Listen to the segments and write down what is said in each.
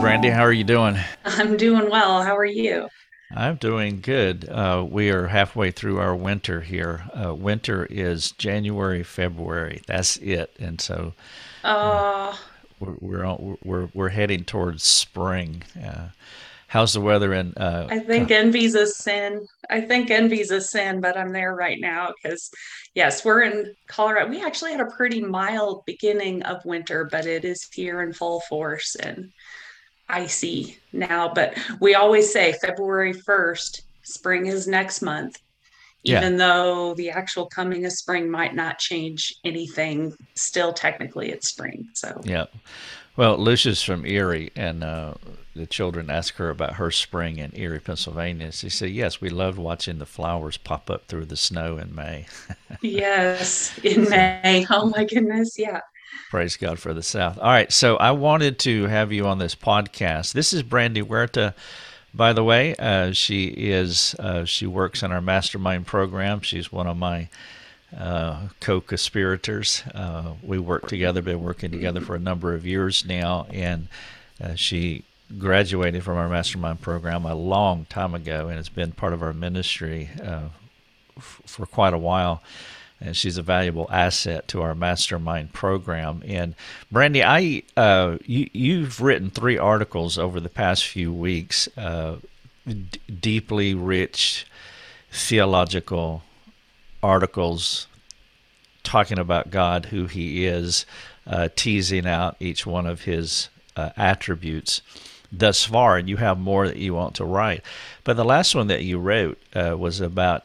Brandy. How are you doing? I'm doing well. How are you? I'm doing good. Uh, we are halfway through our winter here. Uh, winter is January, February. That's it, and so uh, we're we're, on, we're we're heading towards spring. Uh, how's the weather in? Uh, I think envy's a sin. I think envy's a sin, but I'm there right now because, yes, we're in Colorado. We actually had a pretty mild beginning of winter, but it is here in full force and icy now. But we always say February 1st, spring is next month. Even yeah. though the actual coming of spring might not change anything, still technically it's spring. So yeah, well, Lucia's from Erie, and uh, the children asked her about her spring in Erie, Pennsylvania. She said, "Yes, we loved watching the flowers pop up through the snow in May." yes, in May. Oh my goodness, yeah. Praise God for the South. All right, so I wanted to have you on this podcast. This is Brandy Huerta, by the way. Uh, she is uh, she works in our mastermind program. She's one of my uh, co-conspirators. Uh, we work together, been working together for a number of years now, and uh, she graduated from our mastermind program a long time ago, and has been part of our ministry uh, f- for quite a while. And she's a valuable asset to our mastermind program. And Brandy, I uh, you, you've written three articles over the past few weeks, uh, d- deeply rich theological articles talking about God, who He is, uh, teasing out each one of His uh, attributes thus far, and you have more that you want to write. But the last one that you wrote uh, was about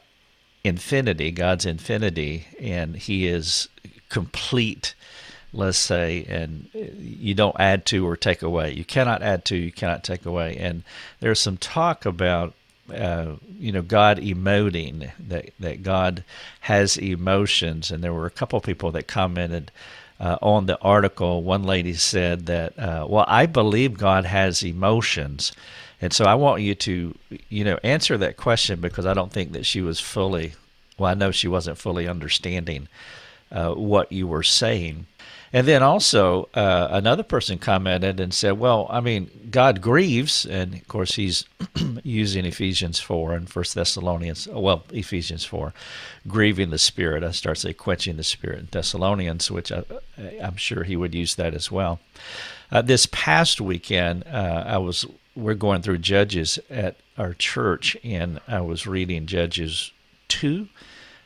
infinity, God's infinity, and He is complete, let's say, and you don't add to or take away. You cannot add to, you cannot take away. And there's some talk about uh, you know God emoting that that God has emotions, and there were a couple people that commented uh, on the article. One lady said that, uh, well, I believe God has emotions, and so I want you to you know answer that question because I don't think that she was fully, well, I know she wasn't fully understanding uh, what you were saying. And then also, uh, another person commented and said, Well, I mean, God grieves. And of course, he's using Ephesians 4 and First Thessalonians, well, Ephesians 4, grieving the Spirit. I start to say quenching the Spirit in Thessalonians, which I, am sure he would use that as well. Uh, this past weekend, uh, I was we're going through Judges at our church, and I was reading Judges 2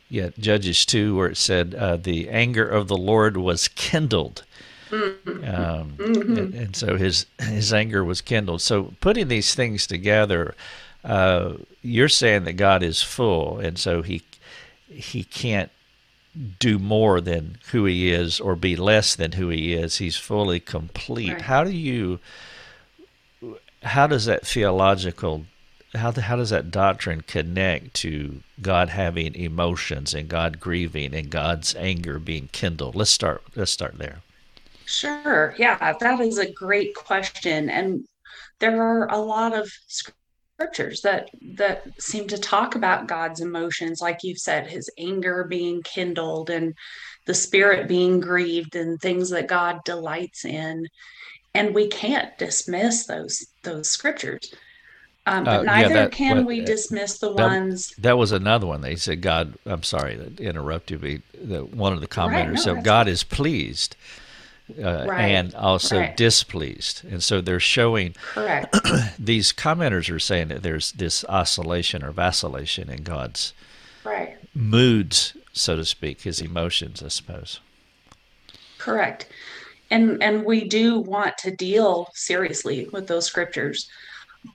yeah, Judges 2, where it said, uh, the anger of the Lord was kindled. Mm-hmm. Um, mm-hmm. and, and, so his his anger was kindled. So putting these things together, uh, you're saying that God is full, and so he he can't do more than who he is or be less than who he is. He's fully complete. Right. How do you? How does that theological how how does that doctrine connect to God having emotions and God grieving and God's anger being kindled? Let's start let's start there. Sure. Yeah, that is a great question and there are a lot of scriptures that that seem to talk about God's emotions like you've said his anger being kindled and the spirit being grieved and things that God delights in and we can't dismiss those those scriptures um, but uh, neither yeah, that, can what, we dismiss the that, ones. That was another one. They said God. I'm sorry to interrupt you, but the, one of the commenters right, no, said God is pleased. Uh, right, and also right. displeased. And so they're showing correct. these commenters are saying that there's this oscillation or vacillation in God's right. moods, so to speak, his emotions, I suppose. Correct. And and we do want to deal seriously with those scriptures.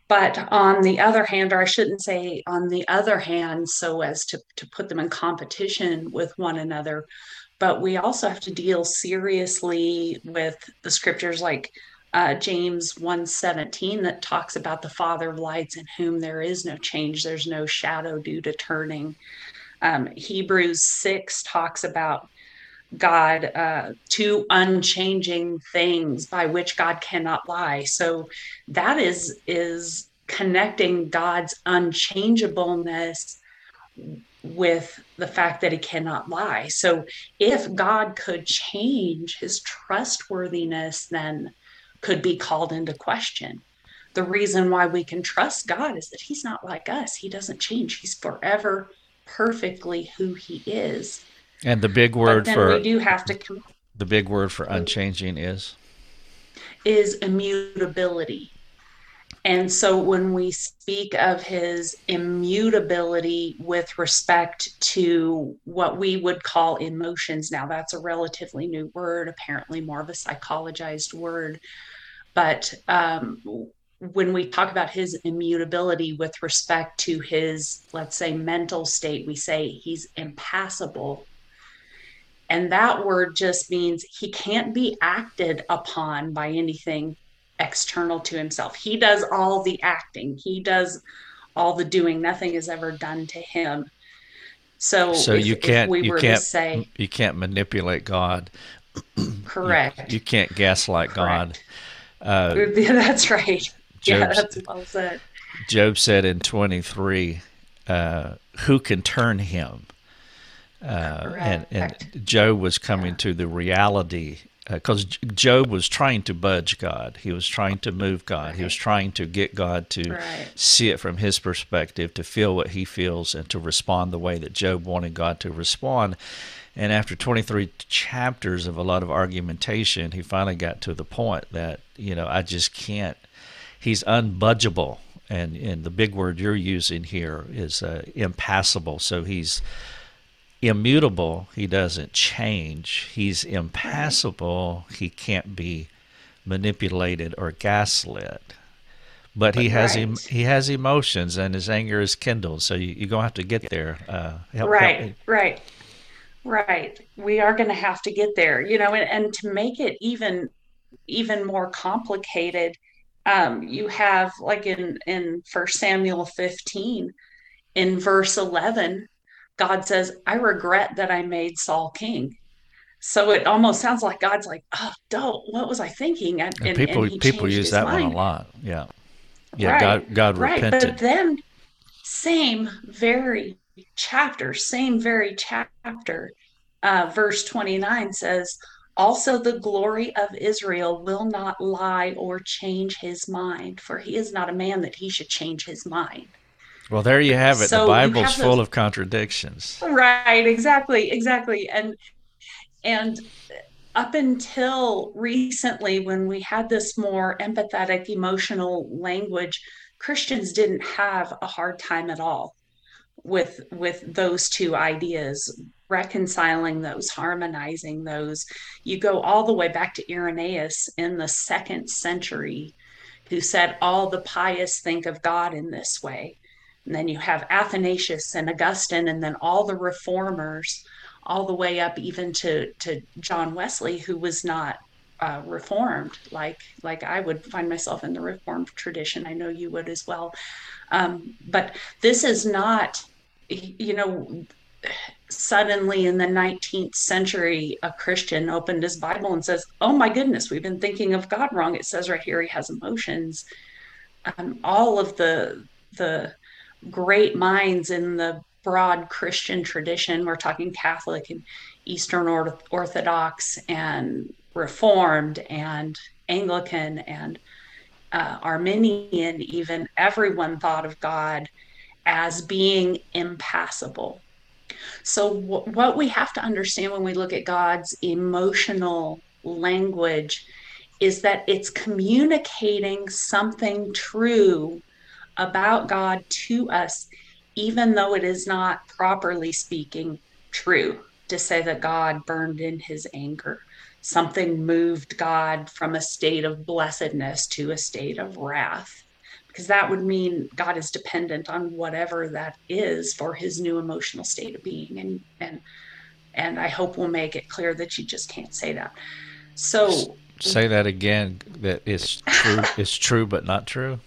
But on the other hand, or I shouldn't say on the other hand, so as to, to put them in competition with one another, but we also have to deal seriously with the scriptures like uh, James 1:17 that talks about the Father of lights in whom there is no change, there's no shadow due to turning. Um, Hebrews 6 talks about God uh, two unchanging things by which God cannot lie. So that is is connecting God's unchangeableness with the fact that he cannot lie. So if God could change his trustworthiness, then could be called into question. The reason why we can trust God is that He's not like us. He doesn't change. He's forever perfectly who He is. And the big word for we do have to the big word for unchanging is is immutability. And so when we speak of his immutability with respect to what we would call emotions, now that's a relatively new word, apparently more of a psychologized word. But um, when we talk about his immutability with respect to his, let's say, mental state, we say he's impassible. And that word just means he can't be acted upon by anything external to himself. He does all the acting, he does all the doing. Nothing is ever done to him. So, so if, you can't we you can't say you can't manipulate God. Correct. You, you can't gaslight correct. God. Uh, that's right. yeah, that's well said. Job said in 23, uh, "Who can turn him?" Uh, and, and Job was coming yeah. to the reality because uh, Job was trying to budge God. He was trying to move God. Right. He was trying to get God to right. see it from his perspective, to feel what he feels, and to respond the way that Job wanted God to respond. And after 23 chapters of a lot of argumentation, he finally got to the point that, you know, I just can't. He's unbudgeable. And, and the big word you're using here is uh, impassible. So he's immutable, he doesn't change. He's impassible, he can't be manipulated or gaslit. But, he has right. em- he has emotions, and his anger is kindled. So you, are gonna have to get there. Uh, help, right, help right, right. We are gonna have to get there. You know, and, and to make it even even more complicated, um, you have like in in First Samuel 15, in verse 11, God says, I regret that I made Saul king. So it almost sounds like God's like, oh, don't, what was I thinking? And, and people, and people use that mind. one a lot. Yeah. Yeah. Right. God, God right. repented. But then same very chapter, same very chapter, uh, verse 29 says, also the glory of Israel will not lie or change his mind, for he is not a man that he should change his mind. Well, there you have it. So the Bible's full of contradictions. Right, exactly, exactly. And and up until recently when we had this more empathetic emotional language, Christians didn't have a hard time at all with with those two ideas reconciling those harmonizing those you go all the way back to irenaeus in the second century who said all the pious think of god in this way and then you have Athanasius and Augustine, and then all the reformers, all the way up even to, to John Wesley, who was not uh, reformed like like I would find myself in the reformed tradition. I know you would as well. Um, but this is not, you know, suddenly in the 19th century, a Christian opened his Bible and says, "Oh my goodness, we've been thinking of God wrong." It says right here he has emotions. Um, all of the the great minds in the broad Christian tradition. We're talking Catholic and Eastern Orthodox and Reformed and Anglican and uh, Arminian, even everyone thought of God as being impassible. So, w- what we have to understand when we look at God's emotional language is that it's communicating something true about God to us, even though it is not properly speaking true to say that God burned in his anger. Something moved God from a state of blessedness to a state of wrath, because that would mean God is dependent on whatever that is for his new emotional state of being. And and and I hope we'll make it clear that you just can't say that. So say that again. That is true. it's true, but not true.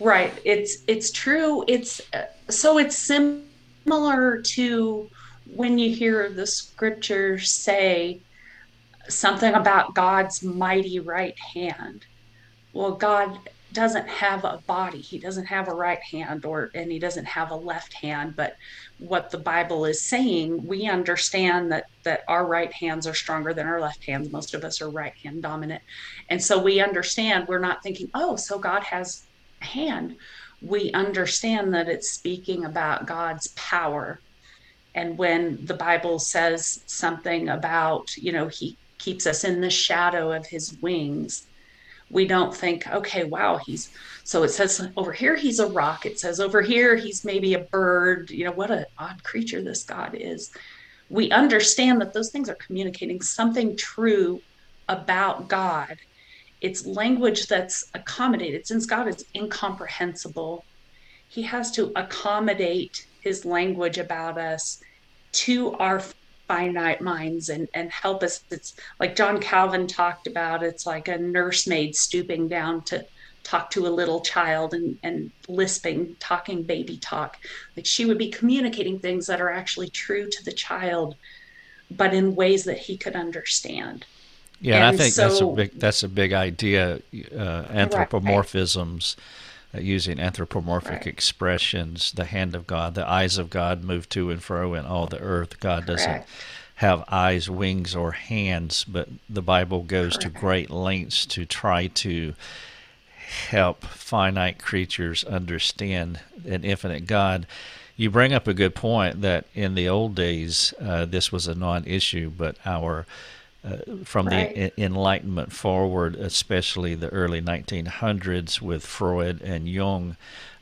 Right. It's it's true. It's uh, so it's similar to when you hear the scripture say something about God's mighty right hand. Well, God doesn't have a body he doesn't have a right hand or and he doesn't have a left hand but what the bible is saying we understand that that our right hands are stronger than our left hands most of us are right hand dominant and so we understand we're not thinking oh so god has hand we understand that it's speaking about god's power and when the bible says something about you know he keeps us in the shadow of his wings we don't think, okay, wow, he's so it says over here he's a rock. It says over here he's maybe a bird. You know, what an odd creature this God is. We understand that those things are communicating something true about God. It's language that's accommodated. Since God is incomprehensible, he has to accommodate his language about us to our finite minds and and help us. It's like john calvin talked about it's like a nursemaid stooping down to talk to a little child and and lisping talking baby talk. Like she would be communicating things that are actually true to the child but in ways that he could understand yeah and, i think so, that's a big that's a big idea uh, anthropomorphisms right uh, using anthropomorphic right. expressions. The hand of God, the eyes of God move to and fro in all the earth. God Correct. doesn't have eyes, wings, or hands, but the Bible goes Correct. to great lengths to try to help finite creatures understand an infinite God. You bring up a good point that in the old days uh, this was a non issue, but our uh, from right. the Enlightenment forward, especially the early 1900s with Freud and Jung,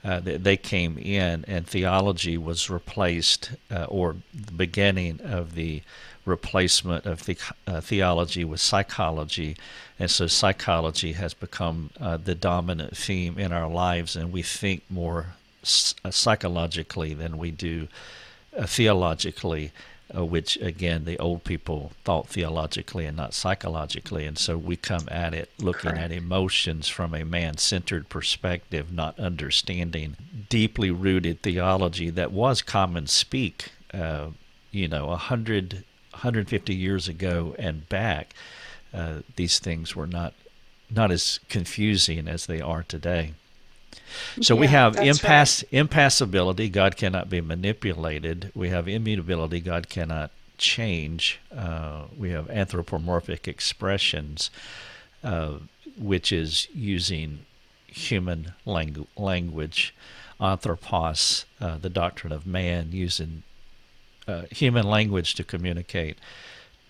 uh, they, they, came in and theology was replaced, uh, or the beginning of the replacement of the, uh, theology with psychology. And so psychology has become uh, the dominant theme in our lives, and we think more uh, psychologically than we do theologically uh, which again the old people thought theologically and not psychologically. And so we come at it looking Correct. at emotions from a man-centered perspective not understanding deeply rooted theology that was common speak uh, you know 100 150 years ago and back. Uh, these things were not not as confusing as they are today so yeah, we have impass right. impassibility. God cannot be manipulated. We have immutability. God cannot change. Uh, we have anthropomorphic expressions, uh, which is using human langu- language. Anthropos, uh, the doctrine of man, using uh, human language to communicate,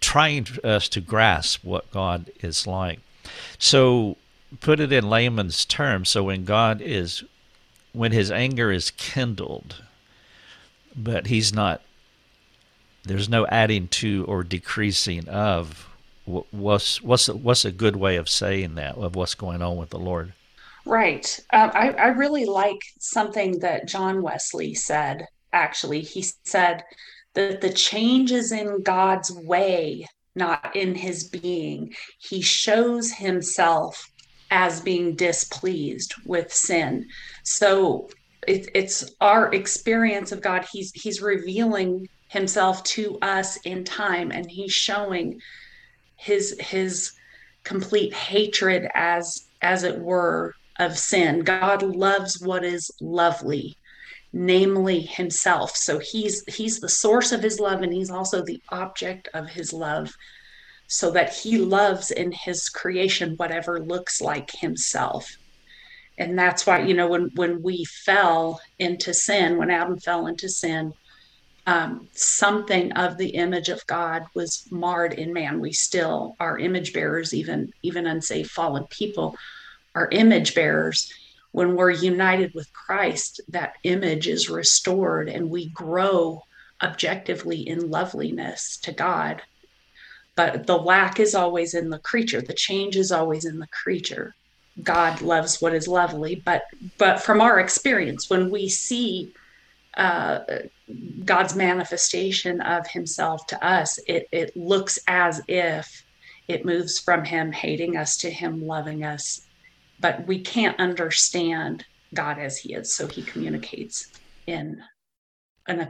trying us to grasp what God is like. So put it in layman's terms. So when God is, when his anger is kindled, but he's not, there's no adding to or decreasing of. What's what's what's a good way of saying that of what's going on with the Lord? Right. Um, I I really like something that John Wesley said. Actually, he said that the changes in God's way not in his being. He shows himself as being displeased with sin. So it, it's our experience of God. He's he's revealing himself to us in time, and he's showing his his complete hatred as as it were of sin. God loves what is lovely, namely himself. So he's he's the source of his love and he's also the object of his love so that he loves in his creation whatever looks like himself. And that's why you know when when we fell into sin when adam fell into sin um, something of the image of god was marred in man. We still are image bearers even even unsaved fallen people are image bearers. When we're united with christ that image is restored and we grow objectively in loveliness to god but the lack is always in the creature. The change is always in the creature. God loves what is lovely but but from our experience when we see uh, god's manifestation of himself to us it it looks as if it moves from him hating us to him loving us. But we can't understand god as he is. So he communicates in an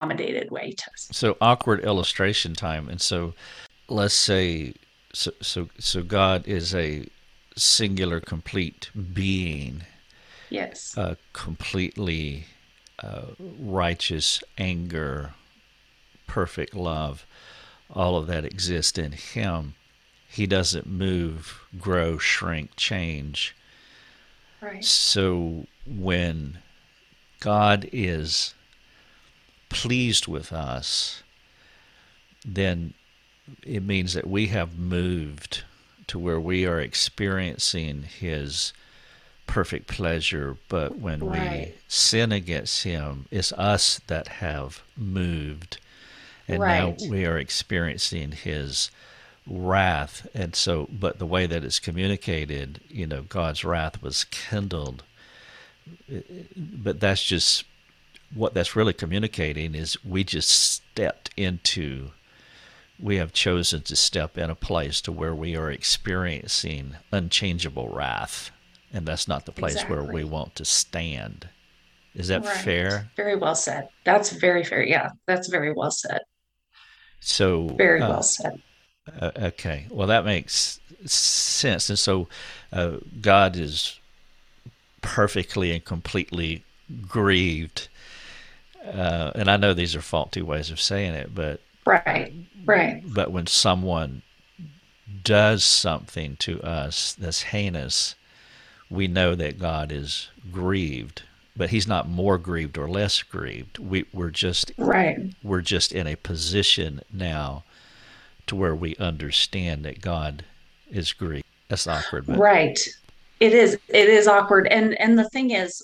accommodated way to so awkward illustration time and so let's say so so so God is a singular, complete being. Yes. A completely uh, righteous anger, perfect love, all of that exists in Him. He doesn't move, grow, shrink, change. Right. So when God is pleased with us, then it means that we have moved to where we are experiencing His perfect pleasure. But when right. we sin against Him, it's us that have moved. And right. now we are experiencing His wrath. And so, but the way that it's communicated, you know, God's wrath was kindled. But that's just what that's really communicating is we just stepped into we have chosen to step in a place to where we are experiencing unchangeable wrath. And that's not the place exactly. where we want to stand. Is that right. fair? Very well said. That's very fair. Yeah that's very well said. So very uh, well said. uh, okay. Well that makes sense. And so uh, god is perfectly and completely grieved uh, and i know these are faulty ways of saying it but Right, right. But when someone does something to us that's heinous, we know that God is grieved. But he's not more grieved or less grieved. We, we're just right. We're just in a position now to where we understand that God is grieved. That's awkward, but. right? It is. It is awkward, and and the thing is,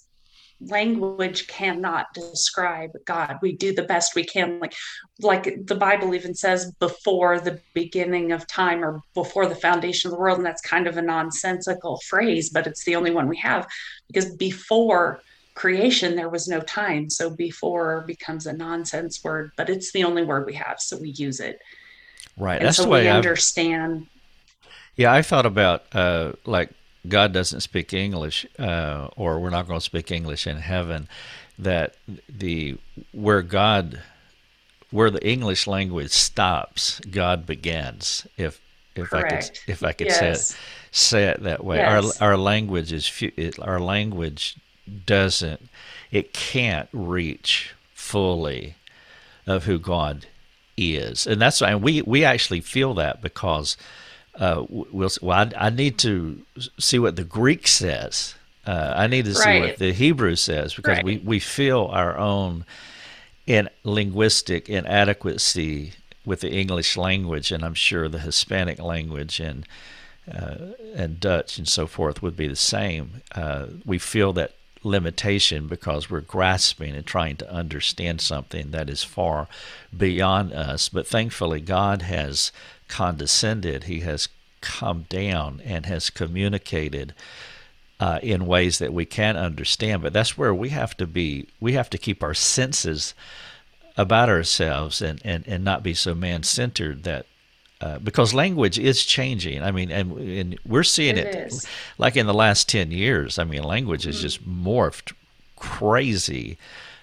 language cannot describe god. We do the best we can like like the bible even says before the beginning of time or before the foundation of the world and that's kind of a nonsensical phrase but it's the only one we have because before creation there was no time. So before becomes a nonsense word but it's the only word we have so we use it. Right and that's so the way I understand. Yeah i thought about uh like God doesn't speak English, uh, or we're not going to speak English in heaven, that the where God, where the English language stops, God begins. If if Correct. I could if I could yes. say it say it that way, yes. our our language is our language doesn't it can't reach fully of who God is, and that's why we we actually feel that because uh, we'll, well, I, I, need to see what the Greek says. Uh, I need to see right. what the Hebrew says because right. we, we feel our own in linguistic inadequacy with the English language, and I'm sure the Hispanic language and uh, and Dutch and so forth would be the same. Uh, we feel that limitation because we're grasping and trying to understand something that is far beyond us. But thankfully, God has condescended, he has come down and has communicated uh, in ways that we can't understand. But that's where we have to be, we have to keep our senses about ourselves and, and, and not be so man centered that. Uh, because language is changing. I mean, and, and we're seeing it, it like in the last 10 years. I mean, language has mm-hmm. just morphed crazy.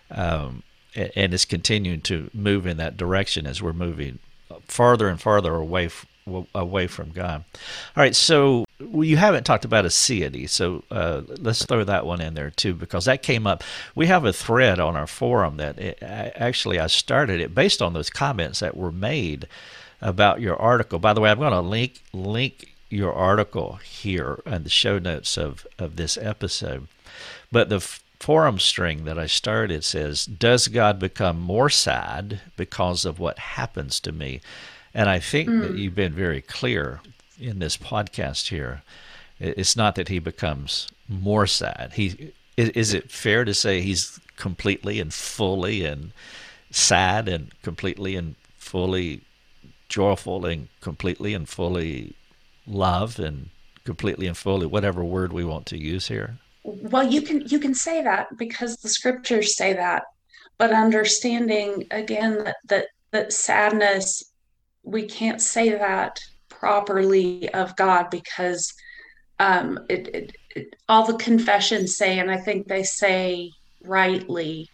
Um, and it's continuing to move in that direction as we're moving farther and farther away away from God. All right, so you haven't talked about aseity, so uh, let's throw that one in there too because that came up. We have a thread on our forum that it, actually I started it based on those comments that were made about your article. By the way, I'm going to link link your article here in the show notes of of this episode. But the forum string that I started says, Does God become more sad because of what happens to me? And I think mm. that hmm. you've been very clear in this podcast here. It's not that he becomes more sad. He is it fair to say he's completely and fully and sad and completely and fully joyful and completely and fully love and completely and fully whatever word we want to use here? Well you can you can say that because the scriptures say that but understanding again that that, that sadness we can't say that properly of god because um it, it, it all the confessions say and i think they say rightly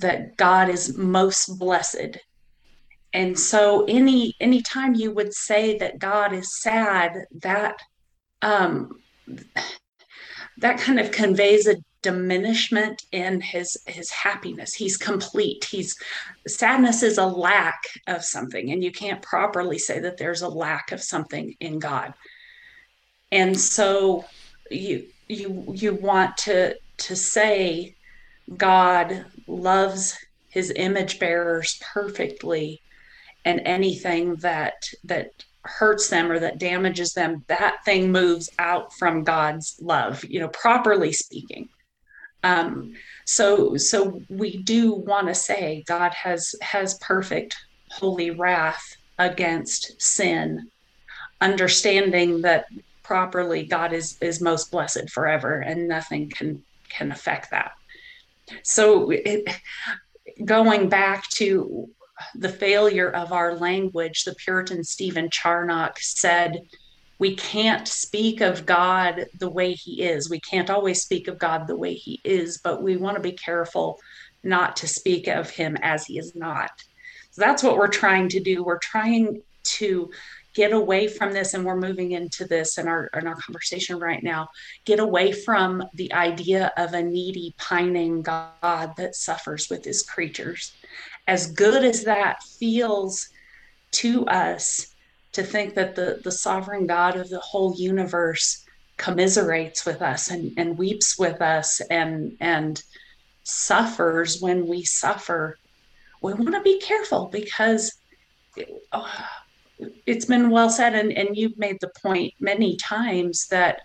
that god is most blessed. And so any any time you would say that god is sad that um that kind of conveys a diminishment in his his happiness. He's complete. He's sadness is a lack of something and you can't properly say that there's a lack of something in god. And so you you you want to to say god loves his image bearers perfectly and anything that that hurts them or that damages them that thing moves out from god's love you know properly speaking. Um, so so we do want to say god has has perfect holy wrath against sin understanding that properly god is is most blessed forever and nothing can can affect that. So it, going back to the failure of our language, the Puritan Stephen Charnock said, we can't speak of God the way he is. We can't always speak of God the way he is, but we want to be careful not to speak of him as he is not. So that's what we're trying to do. We're trying to get away from this and we're moving into this in our in our conversation right now get away from the idea of a needy pining god that suffers with his creatures as good as that feels to us to think that the the sovereign god of the whole universe commiserates with us and, and weeps with us and and suffers when we suffer we want to be careful because oh, it's been well said and, and you've made the point many times that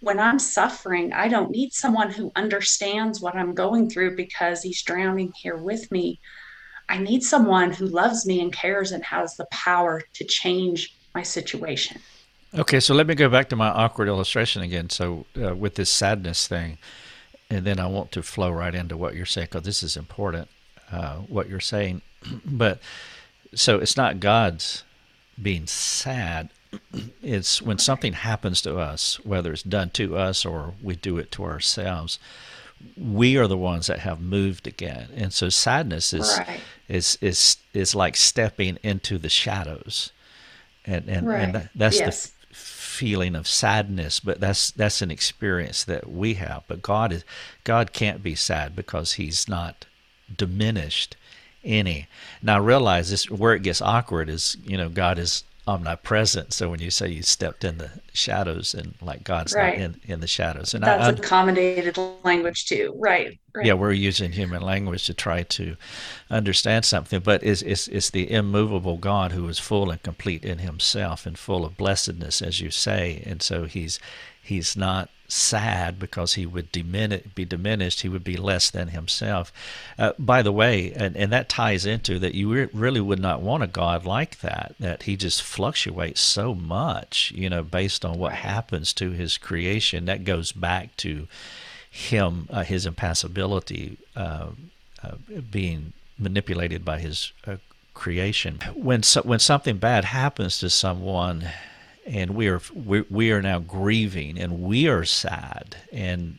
when i'm suffering i don't need someone who understands what i'm going through because he's drowning here with me i need someone who loves me and cares and has the power to change my situation. Okay so let me go back to my awkward illustration again so uh, with this sadness thing and then i want to flow right into what you're saying because this is important uh, what you're saying. But so it's not god's being sad. It's when something happens to us, whether it's done to us or we do it to ourselves, we are the ones that have moved again. And so sadness is right. is is is like stepping into the shadows. And and, right. and that's yes. the feeling of sadness, but that's that's an experience that we have. But God is God can't be sad because he's not diminished any. Now realize this where it gets awkward is, you know, God is omnipresent. So when you say you stepped in the shadows and like God's right. not in, in the shadows. And that's I, accommodated language too. Right, right. Yeah, we're using human language to try to understand something, but it's, it's, it's the immovable God who is full and complete in himself and full of blessedness, as you say. And so he's he's not sad because he would be diminished, he would be less than himself. Uh, by the way, and, and that ties into that you re- really would not want a God like that, that he just fluctuates so much, you know, based on what happens to his creation. That goes back to him, uh, his impassibility uh, uh being manipulated by his uh, creation. When, so, when something bad happens to someone, and we are we, we are now grieving and we are sad and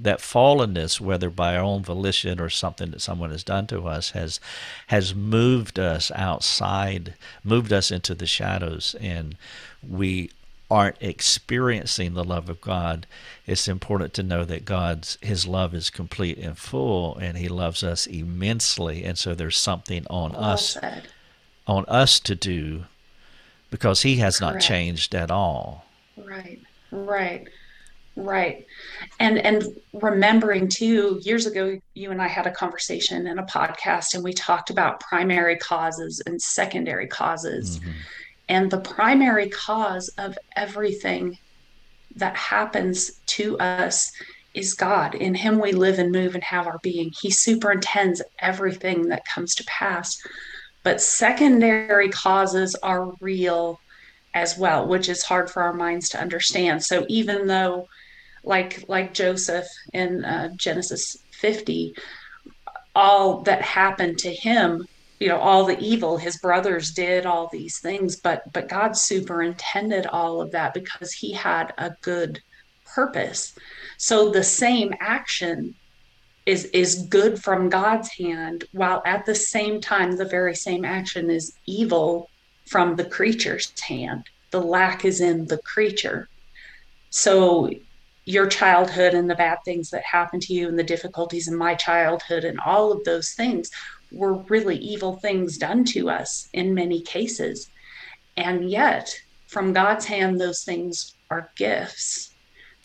that fallenness, whether by our own volition or something that someone has done to us, has has moved us outside, moved us into the shadows, and we aren't experiencing the love of God. It's important to know that God's His love is complete and full, and He loves us immensely. And so there's something on well us said. on us to do because he has Correct. not changed at all. Right, right, right. And and remembering too, years ago, you and I had a conversation in a podcast, and we talked about primary causes and secondary causes. Mm-hmm. And the primary cause of everything that happens to us is God. In Him we live and move and have our being. He superintends everything that comes to pass but secondary causes are real as well which is hard for our minds to understand. So even though like like joseph in uh, genesis 50 all that happened to him you know all the evil his brothers did all these things but but god superintended all of that because he had a good purpose. So the same action is is good from God's hand, while at the same time the very same action is evil from the creature's hand. The lack is in the creature. So your childhood and the bad things that happened to you and the difficulties in my childhood and all of those things were really evil things done to us in many cases. And yet, from God's hand, those things are gifts.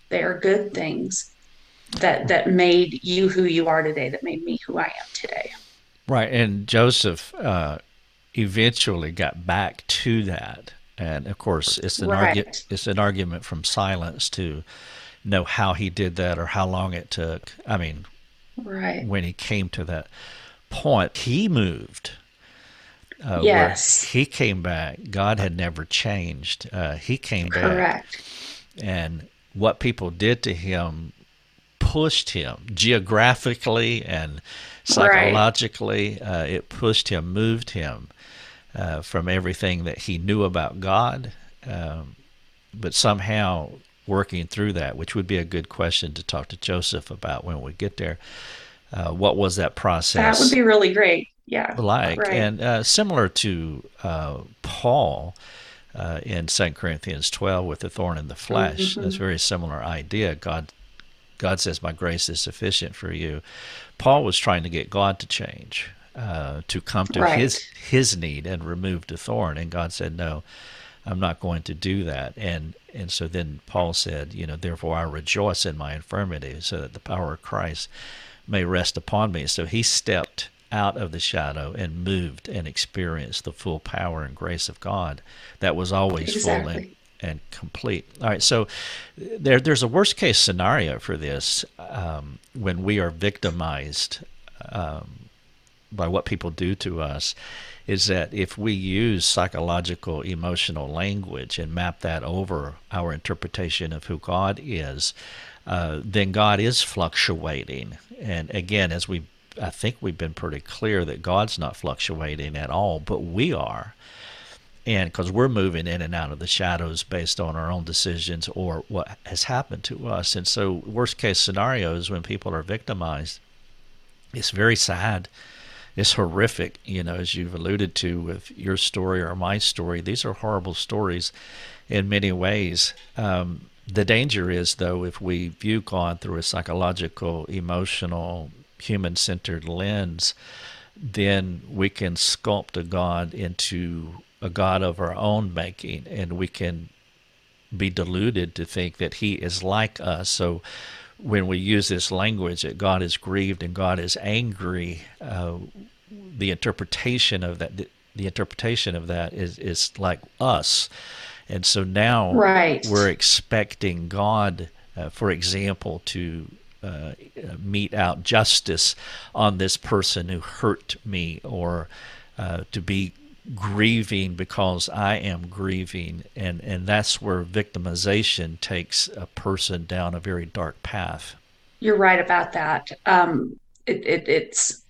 They are good things that that made you who you are today, that made me who I am today. Right, and Joseph uh, eventually got back to that, and of course, it's an right. argu- it's an argument from silence to know how he did that or how long it took. I mean, right when he came to that point, he moved. Uh, yes, he came back. God had never changed. Uh, he came back. Correct. And what people did to him pushed him geographically and psychologically. Right. Uh, it pushed him, moved him uh, from everything that he knew about God. Um, but somehow working through that, which would be a good question to talk to Joseph about when we get there. Uh, what was that process? That would be really great. Yeah. Like, right. and uh, similar to uh, Paul uh, in 2 Corinthians 12 with the thorn in the flesh, mm-hmm. that's a very similar idea. God, God says, My grace is sufficient for you. Paul was trying to get God to change. Uh, to come to right. his his need and remove the thorn, and God said, "No, I'm not going to do that." And and so then Paul said, you know, therefore I rejoice in my infirmity, so that the power of Christ may rest upon me. So he stepped out of the shadow and moved and experienced the full power and grace of God that was always exactly. full and, and complete. All right, so there, there's a worst case scenario for this um, when we are victimized um, by what people do to us is that if we use psychological emotional language and map that over our interpretation of who God is, uh, then God is fluctuating. And again, as we I think we've been pretty clear that God's not fluctuating at all, but we are. And because we're moving in and out of the shadows based on our own decisions or what has happened to us. And so, worst case scenarios when people are victimized, it's very sad It's horrific. You know, as you've alluded to with your story or my story, these are horrible stories in many ways. Um, the danger is, though, if we view God through a psychological, emotional, human centered lens, then we can sculpt a God into a God of our own making, and we can be deluded to think that He is like us. So when we use this language that God is grieved and God is angry, uh, the interpretation of that the, the, interpretation of that is is like us, and so now right. we're expecting God, uh, for example, to uh, mete out justice on this person who hurt me, or uh, to be grieving because I am grieving, and and that's where victimization takes a person down a very dark path. You're right about that. Um, it, it, it's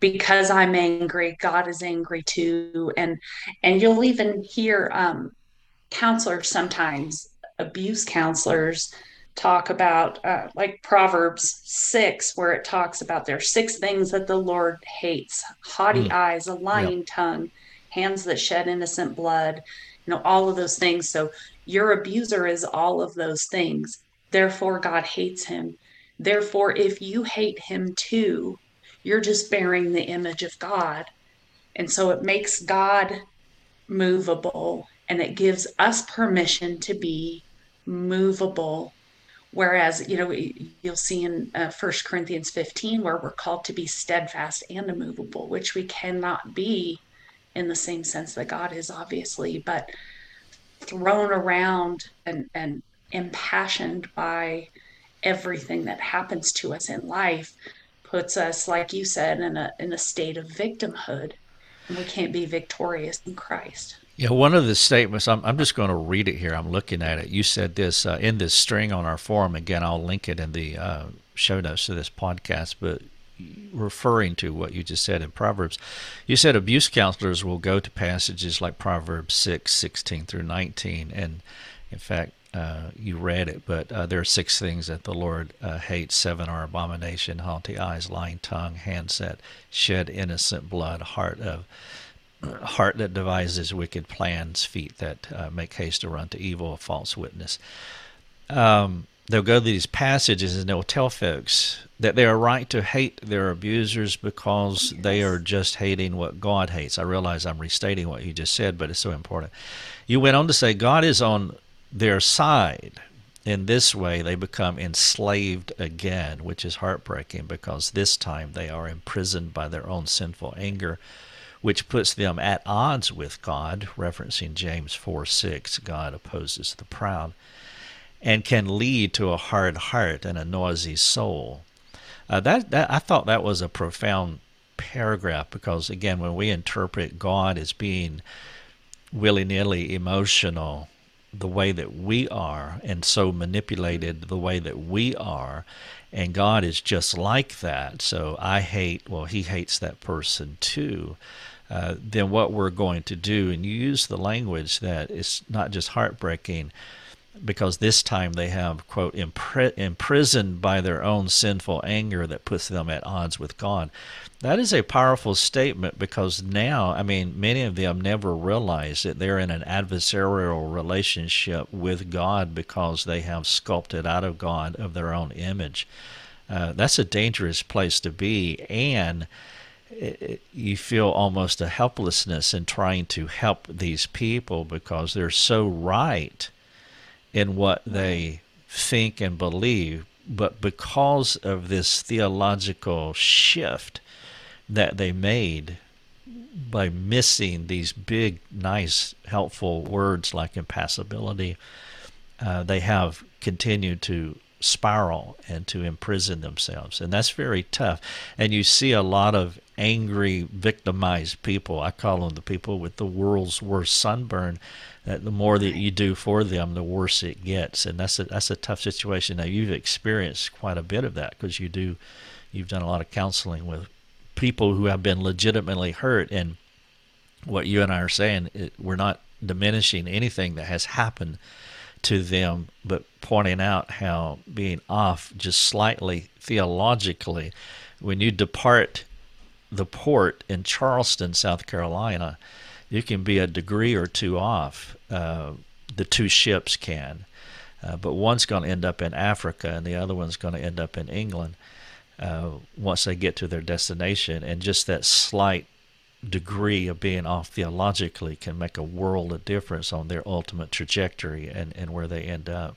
because I'm angry, God is angry too, and and you'll even hear um, counselors sometimes, abuse counselors, talk about uh, like Proverbs 6, where it talks about there are six things that the Lord hates haughty mm. eyes, a lying yep. tongue, hands that shed innocent blood, you know, all of those things. So your abuser is all of those things. Therefore, God hates him. Therefore, if you hate him too, you're just bearing the image of God. And so it makes God movable and it gives us permission to be movable Whereas, you know, you'll see in uh, 1 Corinthians 15 where we're called to be steadfast and immovable, which we cannot be in the same sense that God is, obviously, but thrown around and, and impassioned by everything that happens to us in life puts us, like you said, in a, in a state of victimhood. And we can't be victorious in Christ. Yeah, one of the statements, I'm, I'm just going to read it here. I'm looking at it. You said this uh, in this string on our forum. Again, I'll link it in the uh, show notes to this podcast, but referring to what you just said in Proverbs, you said abuse counselors will go to passages like Proverbs 6, 16 through 19. And in fact, uh, you read it, but uh, there are six things that the Lord uh, hates. Seven are abomination, haughty eyes, lying tongue, hands that shed innocent blood, heart of heart that devises wicked plans, feet that uh, make haste to run to evil, a false witness. um, they'll go to these passages and they'll tell folks that they are right to hate their abusers because yes. they are just hating what God hates. I realize I'm restating what you just said, but it's so important. You went on to say God is on their side. In this way, they become enslaved again, which is heartbreaking because this time they are imprisoned by their own sinful anger, which puts them at odds with God, referencing James 4 6. God opposes the proud, and can lead to a hard heart and a noisy soul. Uh, that, that I thought that was a profound paragraph because again, when we interpret God as being willy nilly emotional, the way that we are, and so manipulated the way that we are, and God is just like that. So I hate, well, He hates that person too. Uh, then what we're going to do, and you use the language that is not just heartbreaking, because this time they have, quote, impri- imprisoned by their own sinful anger that puts them at odds with God. That is a powerful statement because now, I mean, many of them never realize that they're in an adversarial relationship with God because they have sculpted out of God of their own image. Uh, that's a dangerous place to be, and it, you feel almost a helplessness in trying to help these people because they're so right in what they think and believe, but because of this theological shift that they made by missing these big, nice, helpful words like impassibility, uh, they have continued to spiral and to imprison themselves. And that's very tough. And you see a lot of angry, victimized people. I call them the people with the world's worst sunburn that the more that you do for them, the worse it gets, and that's a that's a tough situation. Now you've experienced quite a bit of that because you do, you've done a lot of counseling with people who have been legitimately hurt, and what you and I are saying, it, we're not diminishing anything that has happened to them, but pointing out how being off just slightly theologically, when you depart the port in Charleston, South Carolina you can be a degree or two off. Uh, the two ships can, uh, but one's going to end up in Africa and the other one's going to end up in England uh, once they get to their destination. And just that slight degree of being off theologically can make a world of difference on their ultimate trajectory and, and where they end up.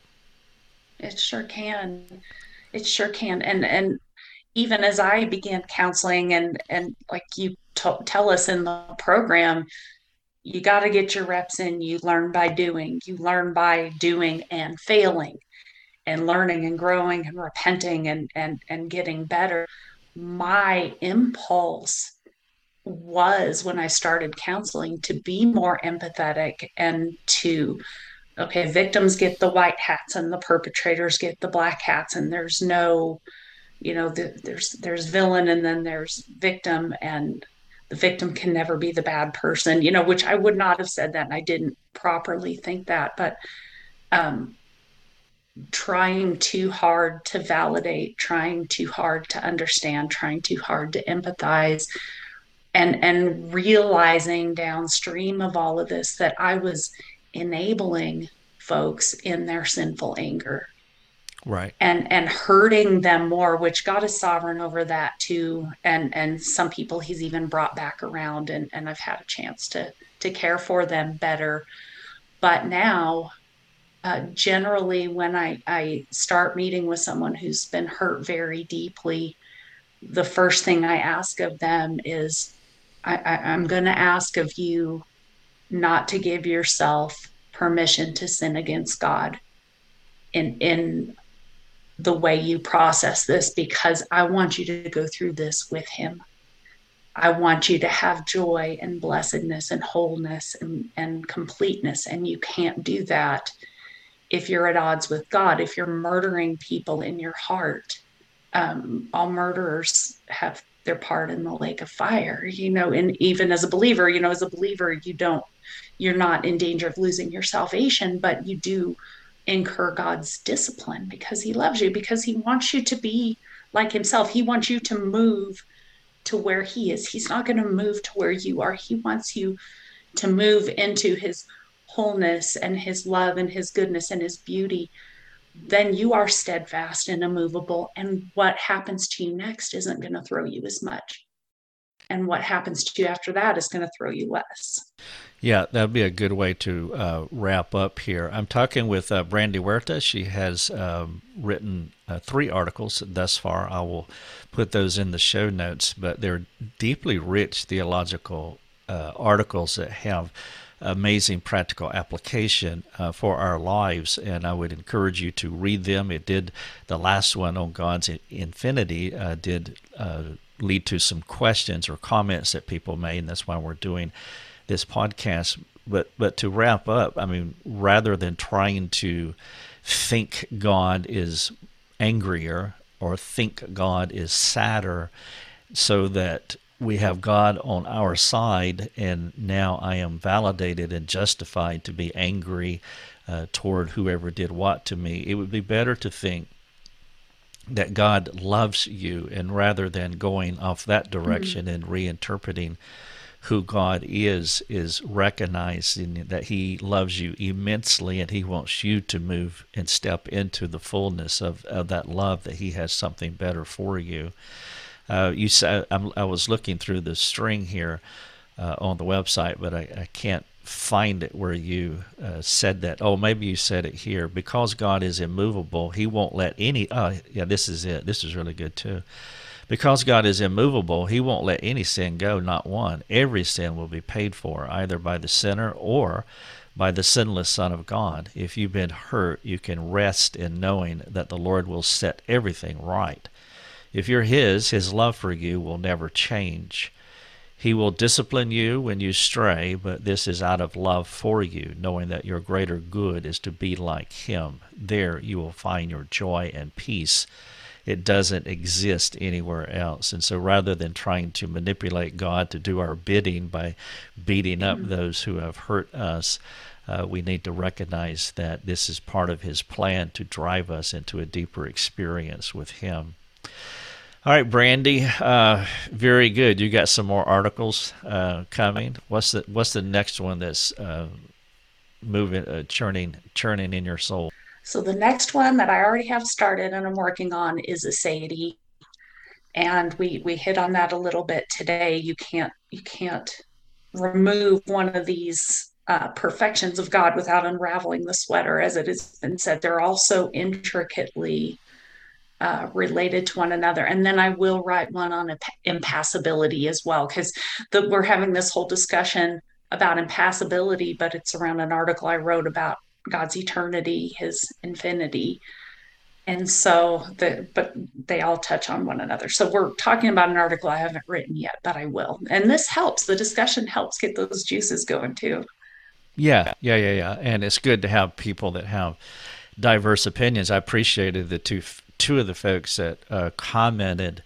It sure can. It sure can. And and even as I began counseling and and like you t- tell us in the program, you got to get your reps in. You learn by doing, you learn by doing and failing and learning and growing and repenting and, and, and getting better. My impulse was when I started counseling to be more empathetic and to okay, victims get the white hats and the perpetrators get the black hats, and there's no, you know, the, there's there's villain and then there's victim, and the victim can never be the bad person, you know, which I would not have said that. And I didn't properly think that, but um, trying too hard to validate, trying too hard to understand, trying too hard to empathize, and and realizing downstream of all of this that I was enabling folks in their sinful anger. Right. And and hurting them more which god is sovereign over that too. And and some people he's even brought back around and and i've had a chance to to care for them better. But now uh, generally when i i start meeting with someone who's been hurt very deeply the first thing i ask of them is I, I i'm going to ask of you not to give yourself permission to sin against god in in the way you process this because I want you to go through this with Him. I want you to have joy and blessedness and wholeness and, and completeness. And you can't do that if you're at odds with God, if you're murdering people in your heart. Um, all murderers have their part in the lake of fire, you know, and even as a believer, you know, as a believer, you don't, you're not in danger of losing your salvation, but you do incur God's discipline because he loves you, because he wants you to be like himself. He wants you to move to where he is. He's not going to move to where you are. He wants you to move into his wholeness and his love and his goodness and his beauty. Then you are steadfast and immovable. And what happens to you next isn't going to throw you as much. And what happens to you after that is going to throw you less. Yeah, that'd be a good way to uh, wrap up here. I'm talking with uh, Brandy Huerta. She has um, written uh, three articles thus far. I will put those in the show notes, but they're deeply rich theological uh, articles that have amazing practical application uh, for our lives, and I would encourage you to read them. It did the last one on God's infinity uh, did uh, lead to some questions or comments that people made, and that's why we're doing this podcast. But but to wrap up, I mean, rather than trying to think God is angrier or think God is sadder, so that we have God on our side, and now I am validated and justified to be angry uh, toward whoever did what to me. It would be better to think that God loves you, and rather than going off that direction mm-hmm. and reinterpreting who God is, is recognizing that He loves you immensely and He wants you to move and step into the fullness of, of that love that He has something better for you. Uh, you said i was looking through the string here uh, on the website, but I, I, can't find it where you uh, said that. Oh, maybe you said it here. Because God is immovable, He won't let any. Oh, yeah, this is it. This is really good too. Because God is immovable, He won't let any sin go, not one. Every sin will be paid for, either by the sinner or by the sinless Son of God. If you've been hurt, you can rest in knowing that the Lord will set everything right. If you're His, His love for you will never change. He will discipline you when you stray, but this is out of love for you, knowing that your greater good is to be like Him. There you will find your joy and peace. It doesn't exist anywhere else. And so rather than trying to manipulate God to do our bidding by beating up mm-hmm. those who have hurt us, uh, we need to recognize that this is part of His plan to drive us into a deeper experience with Him. All right, Brandy. Uh, very good. You got some more articles uh, coming. What's the What's the next one that's uh, moving, uh, churning, churning in your soul? So the next one that I already have started and I'm working on is a aseity, and we we hit on that a little bit today. You can't you can't remove one of these uh, perfections of God without unraveling the sweater, as it has been said. They're all so intricately uh, related to one another. And then I will write one on impassibility as well, because we're having this whole discussion about impassibility, but it's around an article I wrote about God's eternity, his infinity. And so the but they all touch on one another. So we're talking about an article I haven't written yet, but I will. And this helps. The discussion helps get those juices going too. Yeah, yeah, yeah, yeah. And it's good to have people that have diverse opinions. I appreciated the two two of the folks that uh, commented,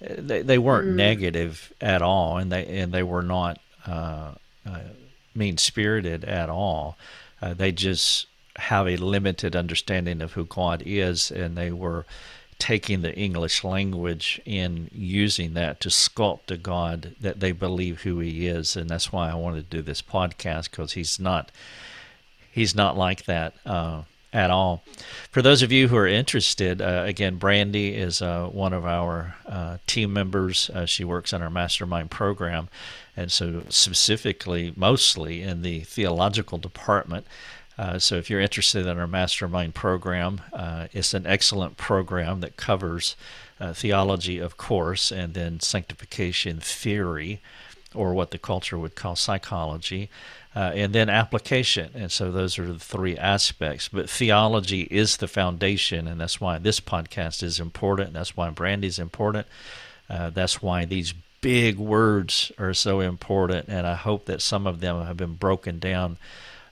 they, they weren't mm. negative at all, and they and they were not uh, uh, mean spirited at all. Uh, they just have a limited understanding of who God is, and they were taking the English language and using that to sculpt a God that they believe who He is, and that's why I wanted to do this podcast because He's not He's not like that. Uh, at all. For those of you who are interested, uh, again, Brandy is uh, one of our uh, team members. Uh, she works on our mastermind program, and so specifically, mostly in the theological department. Uh, so, if you're interested in our mastermind program, uh, it's an excellent program that covers theology, of course, and then sanctification theory, or what the culture would call psychology uh, and then application. And so those are the three aspects. But theology is the foundation, and that's why this podcast is important. That's why Brandy's important. Uh, that's why these big words are so important. And I hope that some of them have been broken down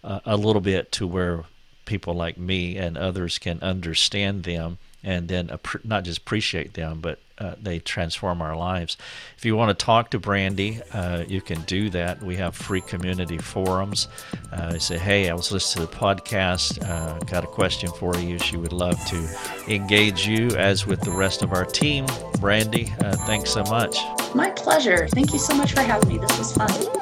uh, a little bit to where people like me and others can understand them and then not just appreciate them, but uh, they transform our lives. If you want to talk to Brandy, uh, you can do that. We have free community forums. Uh, say, hey, I was listening to the podcast, uh, got a question for you. She would love to engage you, as with the rest of our team. Brandy, uh, thanks so much. My pleasure. Thank you so much for having me. This was fun.